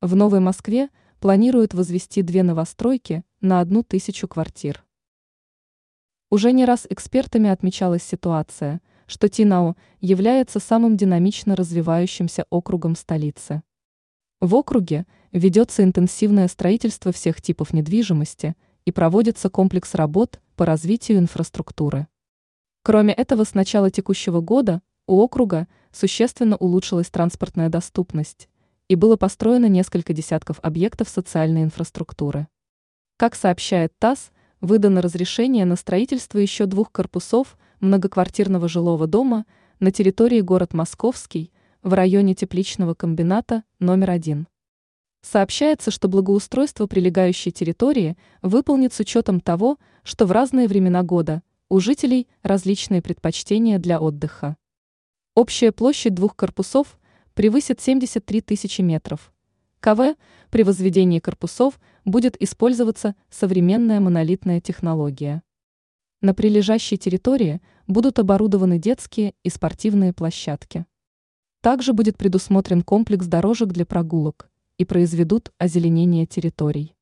В Новой Москве планируют возвести две новостройки на одну тысячу квартир. Уже не раз экспертами отмечалась ситуация, что Тинау является самым динамично развивающимся округом столицы. В округе ведется интенсивное строительство всех типов недвижимости и проводится комплекс работ по развитию инфраструктуры. Кроме этого, с начала текущего года у округа существенно улучшилась транспортная доступность, и было построено несколько десятков объектов социальной инфраструктуры. Как сообщает ТАСС, выдано разрешение на строительство еще двух корпусов многоквартирного жилого дома на территории город Московский в районе тепличного комбината номер один. Сообщается, что благоустройство прилегающей территории выполнит с учетом того, что в разные времена года у жителей различные предпочтения для отдыха. Общая площадь двух корпусов превысит 73 тысячи метров. КВ при возведении корпусов будет использоваться современная монолитная технология. На прилежащей территории будут оборудованы детские и спортивные площадки. Также будет предусмотрен комплекс дорожек для прогулок и произведут озеленение территорий.